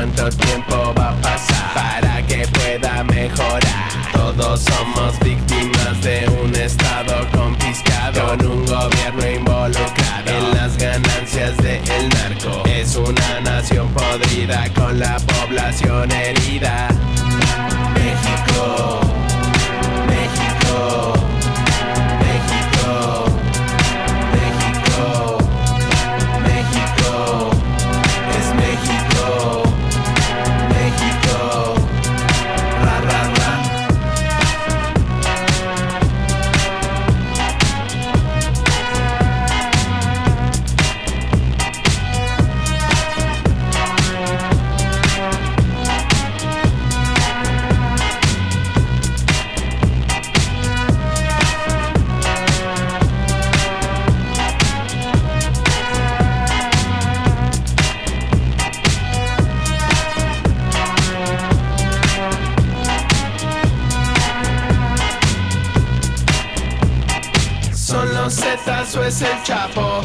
cuánto tiempo va a pasar para que pueda mejorar. Todos somos víctimas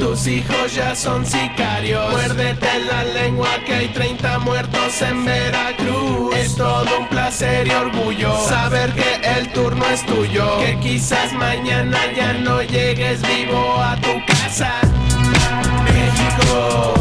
Tus hijos ya son sicarios. Muérdete la lengua que hay 30 muertos en Veracruz. Es todo un placer y orgullo Saber que el turno es tuyo. Que quizás mañana ya no llegues vivo a tu casa. México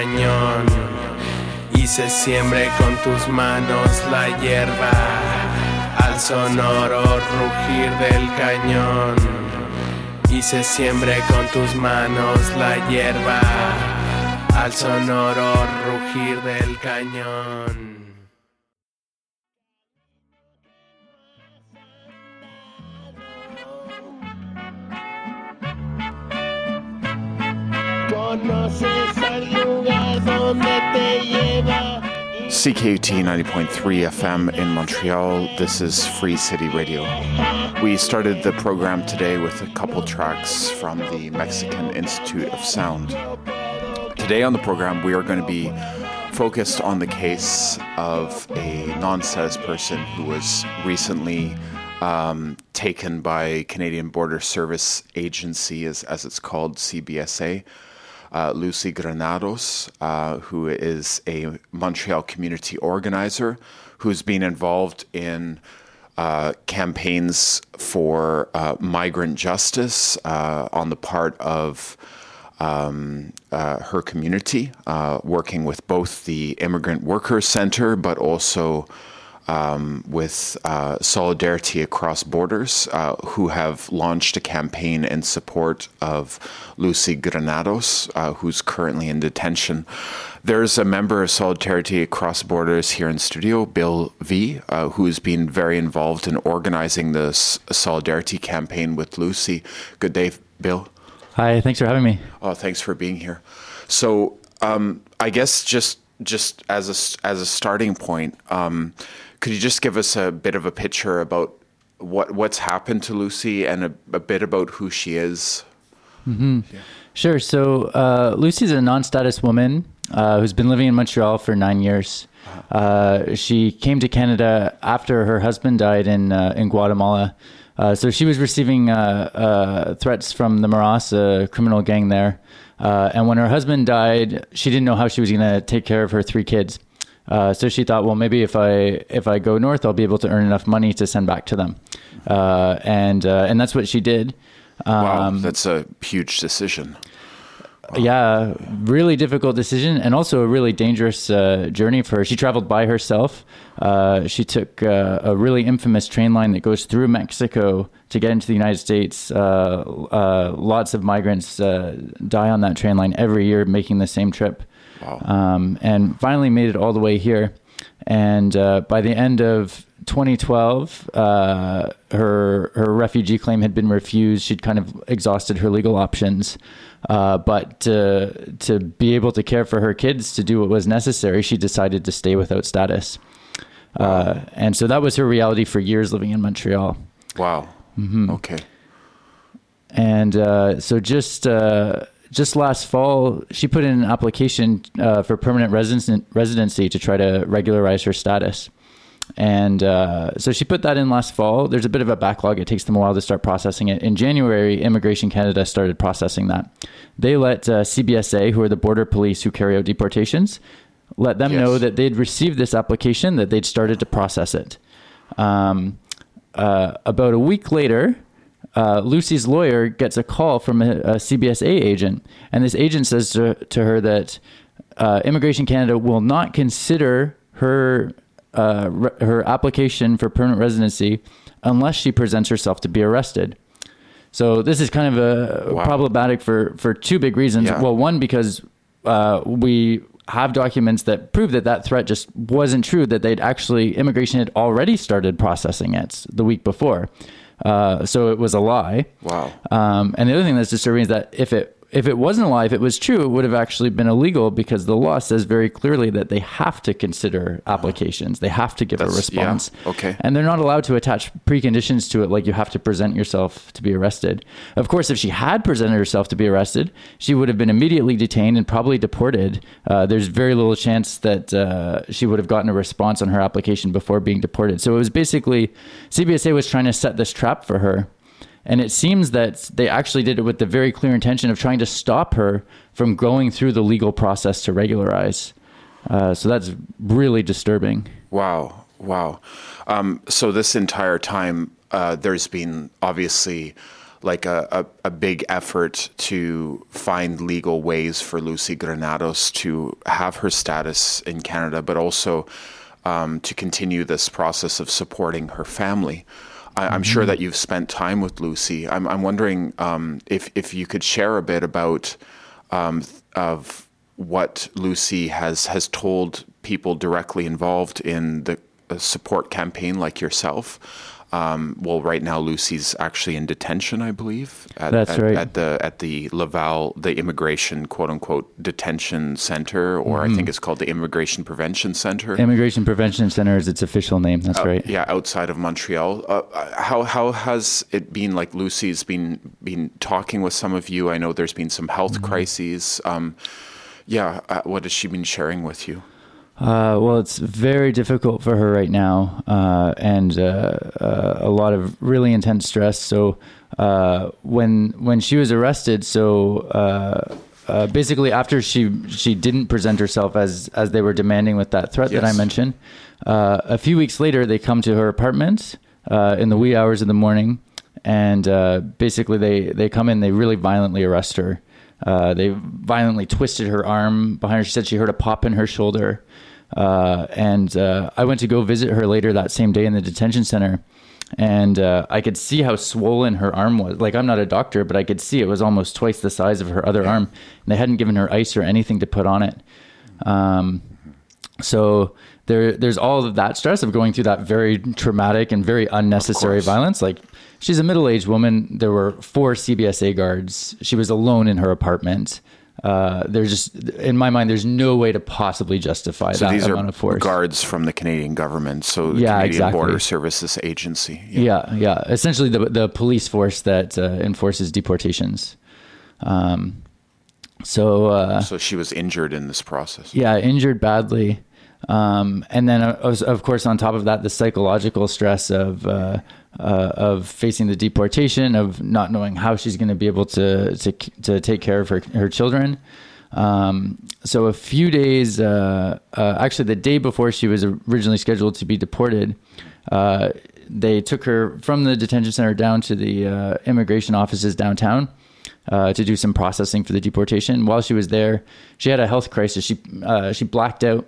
cañón, y se siembre con tus manos la hierba, al sonoro rugir del cañón, y se siembre con tus manos la hierba, al sonoro rugir del cañón. Conoces lugar donde te lleva. CKUT 90.3 FM in Montreal. This is Free City Radio. We started the program today with a couple tracks from the Mexican Institute of Sound. Today on the program, we are going to be focused on the case of a non status person who was recently um, taken by Canadian Border Service Agency, as, as it's called, CBSA. Uh, Lucy Granados, uh, who is a Montreal community organizer who's been involved in uh, campaigns for uh, migrant justice uh, on the part of um, uh, her community, working with both the Immigrant Workers Center, but also um, with uh, Solidarity Across Borders, uh, who have launched a campaign in support of Lucy Granados, uh, who's currently in detention. There's a member of Solidarity Across Borders here in studio, Bill V, uh, who's been very involved in organizing this Solidarity campaign with Lucy. Good day, Bill. Hi, thanks for having me. Oh, thanks for being here. So, um, I guess just just as a as a starting point, um, could you just give us a bit of a picture about what what's happened to Lucy and a, a bit about who she is? Sure. So uh, Lucy's a non-status woman uh, who's been living in Montreal for nine years. Uh, she came to Canada after her husband died in uh, in Guatemala. Uh, so she was receiving uh, uh, threats from the Maras, a criminal gang there. Uh, and when her husband died, she didn't know how she was going to take care of her three kids. Uh, so she thought, well, maybe if I if I go north, I'll be able to earn enough money to send back to them. Uh, and uh, and that's what she did. Wow, Um, that's a huge decision. yeah, really difficult decision, and also a really dangerous uh, journey for her. She traveled by herself. Uh, she took uh, a really infamous train line that goes through Mexico to get into the United States. Uh, uh, lots of migrants uh, die on that train line every year, making the same trip. Wow. Um, and finally made it all the way here. And by the end of 2012, uh, her her refugee claim had been refused. She'd kind of exhausted her legal options, uh, but to to be able to care for her kids, to do what was necessary, she decided to stay without status. Uh, and so that was her reality for years living in Montreal. Wow. Mm-hmm. Okay. And uh, so just uh, just last fall, she put in an application uh, for permanent residency to try to regularize her status. And uh, so she put that in last fall. There's a bit of a backlog. It takes them a while to start processing it. In January, Immigration Canada started processing that. They let uh, CBSA, who are the border police who carry out deportations, let them yes. know that they'd received this application, that they'd started to process it. Um, uh, about a week later, uh, Lucy's lawyer gets a call from a, a, CBSA agent, and this agent says to, to her that uh, Immigration Canada will not consider her uh, re- her application for permanent residency unless she presents herself to be arrested. So this is kind of a wow. problematic for for two big reasons. Yeah. Well, one because uh, we have documents that prove that that threat just wasn't true. That they'd actually immigration had already started processing it the week before. Uh, so it was a lie. Wow. Um, and the other thing that's disturbing is that if it if it wasn't a lie, if it was true, it would have actually been illegal because the law says very clearly that they have to consider applications. They have to give That's, a response. Yeah, okay. And they're not allowed to attach preconditions to it, like you have to present yourself to be arrested. Of course, if she had presented herself to be arrested, she would have been immediately detained and probably deported. Uh, there's very little chance that uh, she would have gotten a response on her application before being deported. So it was basically CBSA was trying to set this trap for her and it seems that they actually did it with the very clear intention of trying to stop her from going through the legal process to regularize. Uh, so that's really disturbing. Wow. Wow. Um, so this entire time, uh, there's been obviously like a, a, a, big effort to find legal ways for Lucy Granados to have her status in Canada, but also um, to continue this process of supporting her family. I, am sure mm-hmm. that you've spent time with Lucy. I'm, I'm wondering um, if if you could share a bit about um, of what Lucy has has told people directly involved in the support campaign, like yourself, um, well, right now Lucy's actually in detention, I believe. At, That's at, right. At the at the Laval, the immigration quote unquote detention center, or mm-hmm. I think it's called the Immigration Prevention Center. Immigration Prevention Center is its official name. That's uh, right. Yeah, outside of Montreal. Uh, how how has it been? Like Lucy's been been talking with some of you. I know there's been some health mm-hmm. crises. Um, yeah, uh, what has she been sharing with you? Uh, well, it's very difficult for her right now, uh, and uh, uh a lot of really intense stress. So uh, when when she was arrested, so uh, basically after she she didn't present herself as as they were demanding with that threat yes. that I mentioned, a few weeks later they come to her apartment in the wee hours of the morning, and basically they they come in, they really violently arrest her. they violently twisted her arm behind her. She said she heard a pop in her shoulder. Uh, and uh, I went to go visit her later that same day in the detention center. And uh, I could see how swollen her arm was. Like, I'm not a doctor, but I could see it was almost twice the size of her other arm. And they hadn't given her ice or anything to put on it. Um, so there, there's all of that stress of going through that very traumatic and very unnecessary violence. Like, she's a middle aged woman. There were four CBSA guards. She was alone in her apartment uh, there's just in my mind there's no way to possibly justify so that these amount are of force. guards from the Canadian government, so the yeah, Canadian exactly. Border Services Agency. Yeah, yeah, yeah. essentially the the police force that uh, enforces deportations. Um, so uh, so she was injured in this process. Yeah, injured badly. Um, and then, uh, of course, on top of that, the psychological stress of uh, uh, of facing the deportation, of not knowing how she's going to be able to, to to take care of her her children. Um, so a few days, uh, uh, actually, the day before she was originally scheduled to be deported, uh, they took her from the detention center down to the uh, immigration offices downtown. uh, to do some processing for the deportation. While she was there, she had a health crisis. She uh, she blacked out,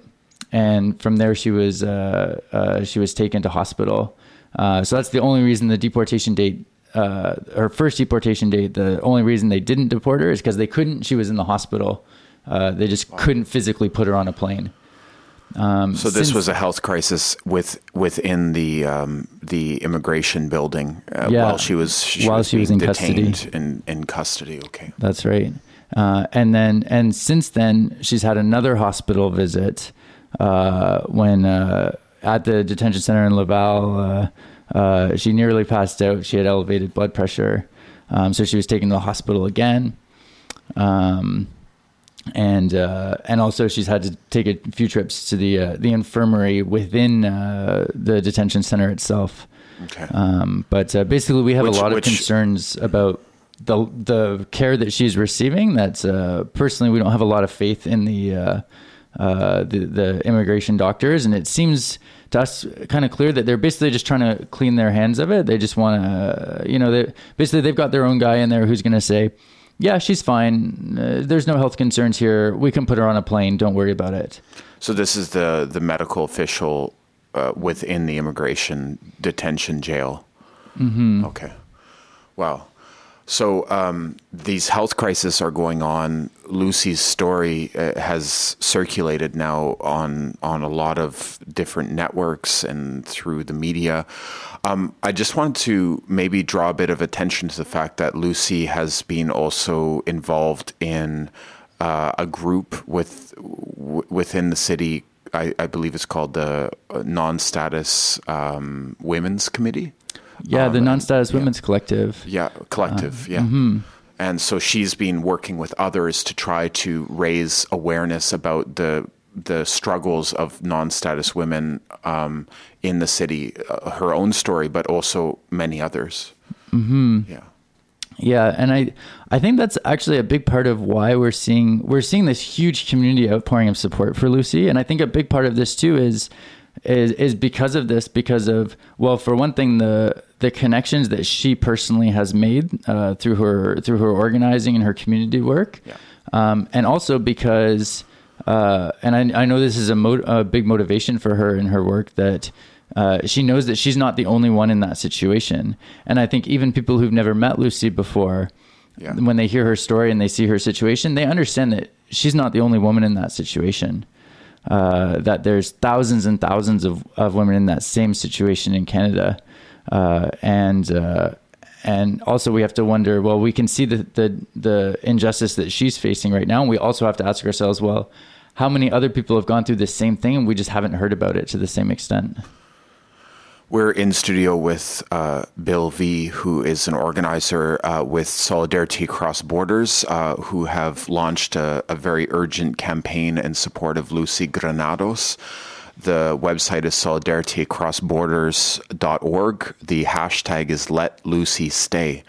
and from there she was uh, uh, she was taken to hospital. Uh, so that's the only reason the deportation date. her first deportation date. The only reason they didn't deport her is because they couldn't. She was in the hospital. they just couldn't physically put her on a plane. Um, so this since, was a health crisis with within the um, the immigration building uh, yeah, while she was she while was she was in custody. In, in custody, okay. That's right. Uh, and then and since then she's had another hospital visit uh, when uh, at the detention center in Laval. Uh, uh, she nearly passed out. She had elevated blood pressure, um, so she was taken to the hospital again. Um, and uh, and also she's had to take a few trips to the uh, the infirmary within uh, the detention center itself. Okay. Um, but uh, basically, we have which, a lot which... of concerns about the the care that she's receiving. That's uh, personally, we don't have a lot of faith in the uh, the, the immigration doctors, and it seems to us kind of clear that they're basically just trying to clean their hands of it. They just want to, you know, they basically they've got their own guy in there who's going to say yeah, she's fine. Uh, there's no health concerns here. We can put her on a plane. Don't worry about it. So this is the the medical official uh, within the immigration detention jail. Mm-hmm. Okay. Wow. So um, these health crises are going on. Lucy's story uh, has circulated now on on a lot of different networks and through the media. Um, I just want to maybe draw a bit of attention to the fact that Lucy has been also involved in uh, a group with w- within the city. I, I, believe it's called the uh, Non-Status um, Women's Committee. Yeah, um, the Non-Status. Women's Collective. Yeah, collective. Uh, yeah. Mm-hmm. And so she's been working with others to try to raise awareness about the the struggles of non-status women um, in the city, uh, her own story, but also many others. Mm-hmm. Yeah. Yeah, and I I think that's actually a big part of why we're seeing we're seeing this huge community outpouring of support for Lucy, and I think a big part of this too is is is because of this because of well for one thing the the connections that she personally has made uh, through her through her organizing and her community work, yeah. um, and also because uh, and I, I, know this is a, mo- a, big motivation for her in her work that uh, she knows that she's not the only one in that situation. And I think even people who've never met Lucy before, yeah. when they hear her story and they see her situation, they understand that she's not the only woman in that situation. Uh, that there's thousands and thousands of, of women in that same situation in Canada. Uh, and uh, and also we have to wonder well we can see the, the the injustice that she's facing right now and we also have to ask ourselves well how many other people have gone through the same thing and we just haven't heard about it to the same extent we're in studio with uh, Bill V, who is an organizer uh, with Solidarity Across Borders, uh, who have launched a, a, very urgent campaign in support of Lucy Granados. The website is solidarityacrossborders.org. The hashtag is Let Lucy Stay.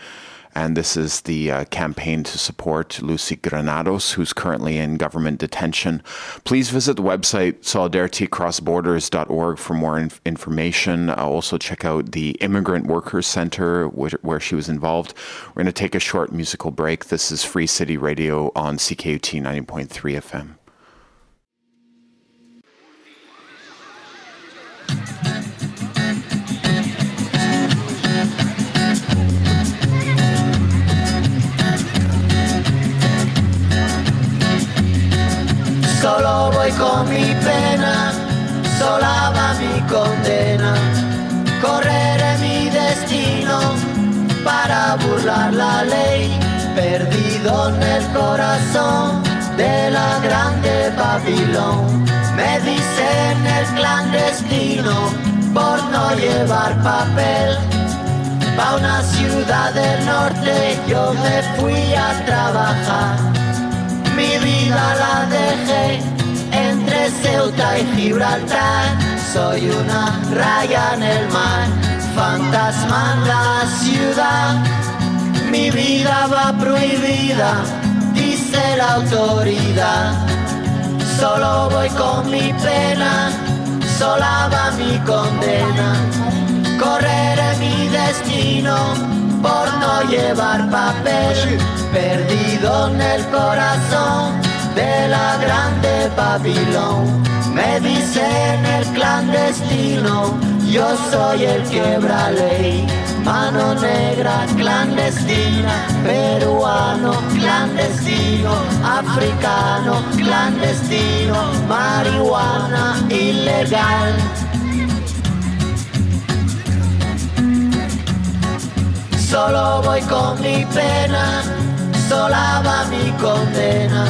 And this is the uh, campaign to support Lucy Granados, who's currently in government detention. Please visit the website solidarityacrossborders.org for more in- information. Uh, also, check out the Immigrant Workers Center, where, where she was involved. We're going to take a short musical break. This is Free City Radio on CKUT 90.3 FM. Solo voy con mi pena, sola va mi condena. Correré mi destino para burlar la ley, perdido en el corazón de la grande Babilón. Me dicen el clandestino por no llevar papel. Pa' una ciudad del norte yo me fui a trabajar mi vida la dejé entre Ceuta y Gibraltar. Soy una raya en el mar, fantasma en la ciudad. Mi vida va prohibida, dice la autoridad. Solo voy con mi pena, sola va mi condena. Correré mi destino por no llevar papel, perdido en el corazón de la grande Babilón. Me dicen el clandestino, yo soy el quebra ley. Mano negra clandestina, peruano clandestino, africano clandestino, marihuana ilegal. Solo voy con mi pena, sola va mi condena.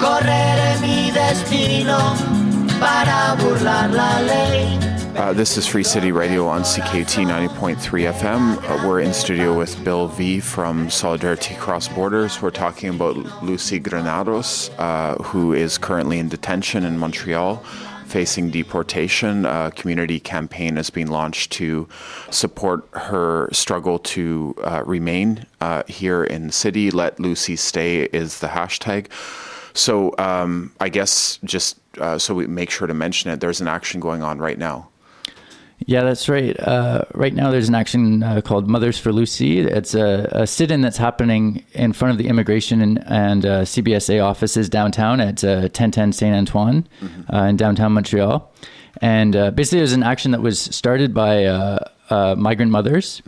Correré mi destino para burlar la ley. Uh, this is Free City Radio on CKUT 90.3 FM. Uh, we're in studio with Bill V from Solidarity Cross Borders. We're talking about Lucy Granados, uh, who is currently in detention in Montreal facing deportation. A community campaign has been launched to support her struggle to uh, remain uh, here in the city. Let Lucy stay is the hashtag. So um, I guess just uh, so we make sure to mention it, there's an action going on right now. Yeah, that's right. Uh, right now, there's an action uh, called Mothers for Lucy. It's a, a, sit-in that's happening in front of the immigration and, and uh, CBSA offices downtown at 1010 uh, Saint Antoine mm-hmm. Uh, in downtown Montreal. And uh, basically, it was an action that was started by migrant mothers,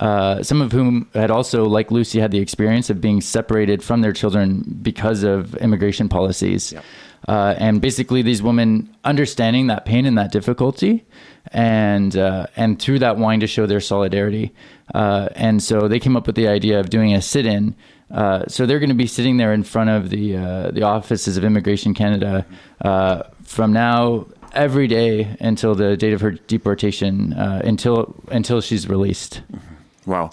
mm-hmm. some of whom had also, like Lucy, had the experience of being separated from their children because of immigration policies. Yep. Uh, and basically, these women understanding that pain and that difficulty, and uh, and through that wanting to show their solidarity. Uh, and so they came up with the idea of doing a sit-in. Uh, so they're going to be sitting there in front of the uh, the offices of Immigration Canada uh, from now every day until the date of her deportation, until until she's released. Wow.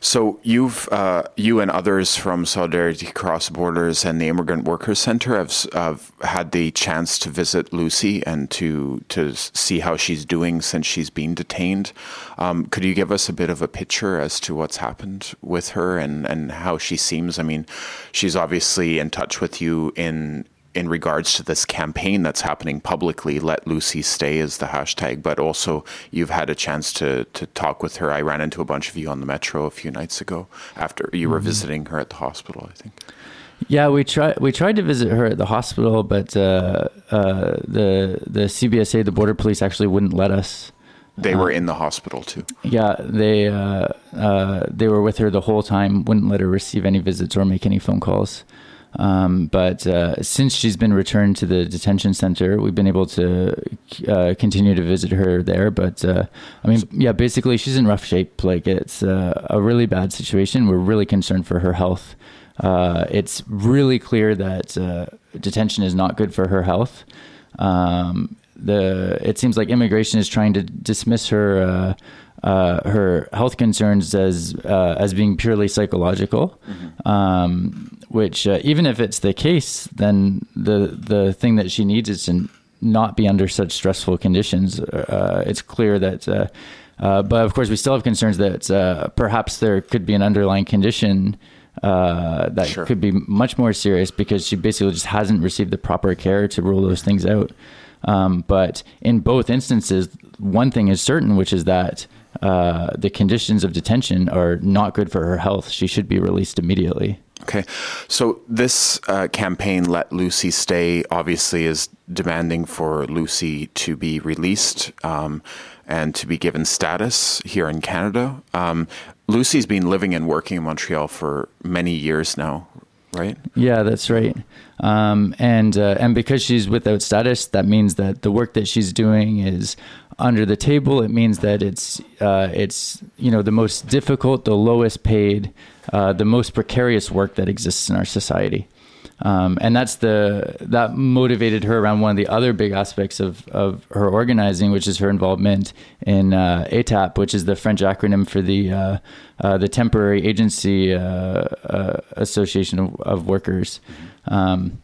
So you've uh, you and others from Solidarity Cross Borders and the Immigrant Workers Center have, have had the chance to visit Lucy and to to see how she's doing since she's been detained. Um, could you give us a bit of a picture as to what's happened with her and, and how she seems? I mean, she's obviously in touch with you in in regards to this campaign that's happening publicly, let Lucy stay is the hashtag, but also you've had a chance to to talk with her. I ran into a bunch of you on the metro a few nights ago after you were mm-hmm. visiting her at the hospital, I think. Yeah, we tried we tried to visit her at the hospital, but uh, uh, the the CBSA, the border police, actually wouldn't let us. They were uh, in the hospital too. Yeah, they uh, uh, they were with her the whole time. Wouldn't let her receive any visits or make any phone calls. Um, but uh, since she's been returned to the detention center, we've been able to uh, continue to visit her there. But uh, I mean, yeah, basically, she's in rough shape. Like it's uh, a really bad situation. We're really concerned for her health. Uh, it's really clear that uh, detention is not good for her health. Um, the it seems like immigration is trying to dismiss her uh, her health concerns as uh, as being purely psychological, mm-hmm. um, which uh, even if it's the case, then the the thing that she needs is to not be under such stressful conditions. Uh, it's clear that. Uh, uh, but of course, we still have concerns that perhaps there could be an underlying condition that sure. could be much more serious because she basically just hasn't received the proper care to rule those things out. Um, but in both instances, one thing is certain, which is that uh, the conditions of detention are not good for her health. She should be released immediately. Okay. So this uh, campaign, Let Lucy Stay, obviously is demanding for Lucy to be released um, and to be given status here in Canada. Um, Lucy's been living and working in Montreal for many years now, right? Yeah, that's right. Um, and uh, and because she's without status, that means that the work that she's doing is under the table. It means that it's uh, it's you know the most difficult, the lowest paid, uh, the most precarious work that exists in our society. Um, and that's the that motivated her around one of the other big aspects of, of her organizing, which is her involvement in uh, ATTAP, which is the French acronym for the uh, uh, the Temporary Agency uh, uh, Association of, of Workers. Um,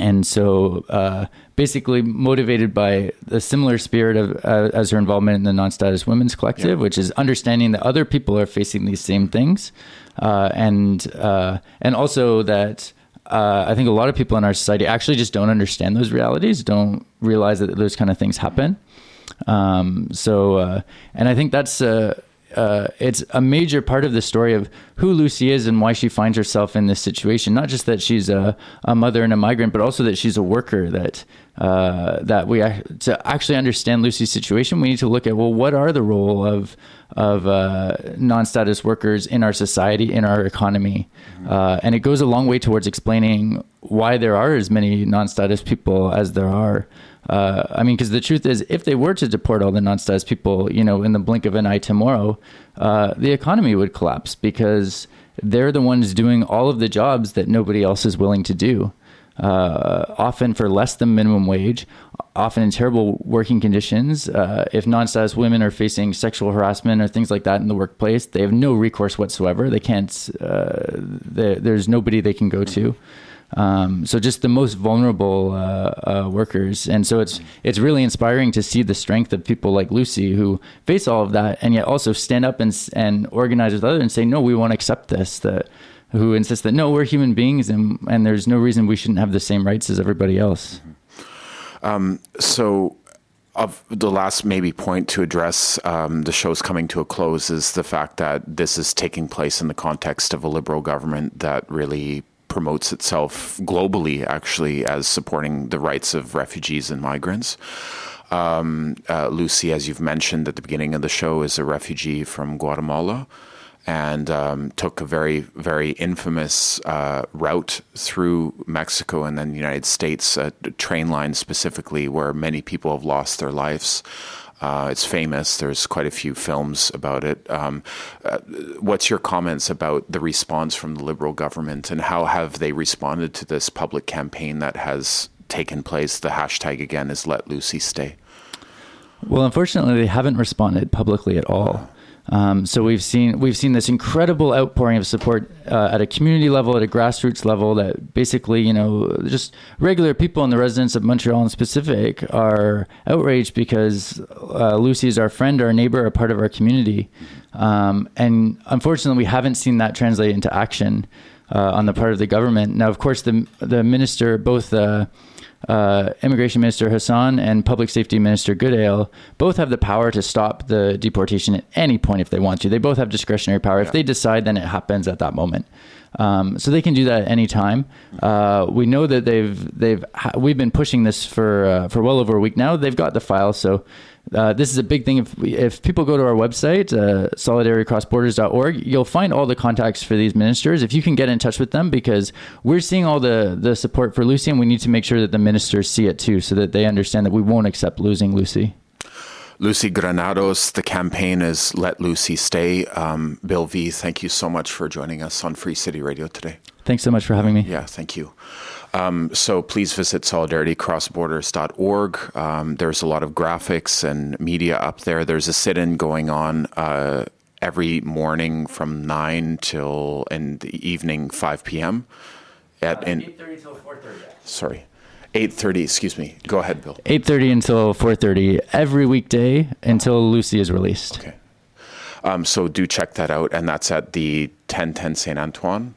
and so uh, basically motivated by a similar spirit of uh, as her involvement in the non-status women's collective which is understanding that other people are facing these same things uh, and uh, and also that uh, I think a lot of people in our society actually just don't understand those realities, don't realize that those kind of things happen. Um, so, uh, and I think that's uh, it's a major part of the story of who Lucy is and why she finds herself in this situation. Not just that she's a, a mother and a migrant, but also that she's a worker. That uh, that we to actually understand Lucy's situation, we need to look at well, what are the role of of uh, non-status workers in our society, in our economy, uh, and it goes a long way towards explaining why there are as many non-status people as there are. Uh, I mean, because the truth is, if they were to deport all the non-status people, you know, in the blink of an eye tomorrow, uh, the economy would collapse because they're the ones doing all of the jobs that nobody else is willing to do. Uh, often for less than minimum wage, often in terrible working conditions. Uh, if non-status women are facing sexual harassment or things like that in the workplace, they have no recourse whatsoever. They can't. Uh, there's nobody they can go to. Um, so just the most vulnerable uh, uh, workers, and so it's it's really inspiring to see the strength of people like Lucy who face all of that, and yet also stand up and and organize with others and say, no, we won't accept this. That who insist that no, we're human beings, and and there's no reason we shouldn't have the same rights as everybody else. Um, so of the last maybe point to address um, the show's coming to a close is the fact that this is taking place in the context of a liberal government that really promotes itself globally, actually, as supporting the rights of refugees and migrants. Um, uh, Lucy, as you've mentioned at the beginning of the show, is a refugee from Guatemala and um, took a very, very infamous uh, route through Mexico and then the United States, a train line specifically, where many people have lost their lives. Uh, it's famous. There's quite a few films about it. Um, uh, what's your comments about the response from the Liberal government and how have they responded to this public campaign that has taken place? The hashtag again is Let Lucy Stay. Well, unfortunately, they haven't responded publicly at all. Um, so we've seen we've seen this incredible outpouring of support uh, at a community level, at a grassroots level. That basically, you know, just regular people and the residents of Montreal in specific are outraged because uh, Lucy is our friend, our neighbor, a part of our community, um, and unfortunately, we haven't seen that translate into action uh, on the part of the government. Now, of course, the the minister, both uh, uh, Immigration Minister Hussen and Public Safety Minister Goodale both have the power to stop the deportation at any point if they want to. They both have discretionary power. Yeah. If they decide, then it happens at that moment. Um, so they can do that at any time. Uh, we know that they've they've we've been pushing this for uh, for well over a week now. They've got the file, so uh, this is a big thing. If we, if people go to our website, uh, solidaritycrossborders.org, you'll find all the contacts for these ministers. If you can get in touch with them, because we're seeing all the the support for Lucy, and we need to make sure that the ministers see it too, so that they understand that we won't accept losing Lucy. Lucy Granados, the campaign is Let Lucy Stay. Um, Bill V, thank you so much for joining us on Free City Radio today. Thanks so much for having me. Yeah, thank you. Um, so please visit solidaritycrossborders.org. Um, there's a lot of graphics and media up there. There's a sit-in going on uh, every morning from nine till in the evening five p.m. At uh, eight thirty till four thirty. Sorry. 8.30 excuse me go ahead bill 8.30 until 4.30 every weekday until lucy is released okay um, so do check that out and that's at the 1010 saint antoine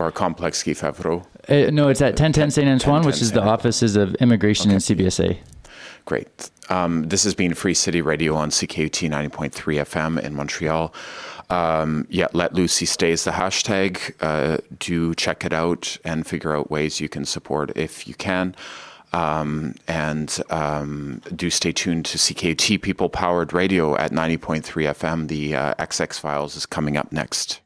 or complex Guy Favreau uh, no, it's at 1010 St. Antoine, which is the offices of immigration okay. and CBSA. Great. Um, this has been Free City Radio on CKUT 90.3 FM in Montreal. Um, yeah, let Lucy stay is the hashtag. Uh, do check it out and figure out ways you can support if you can. Um, and um, do stay tuned to CKUT People Powered Radio at 90.3 FM. The uh, XX Files is coming up next.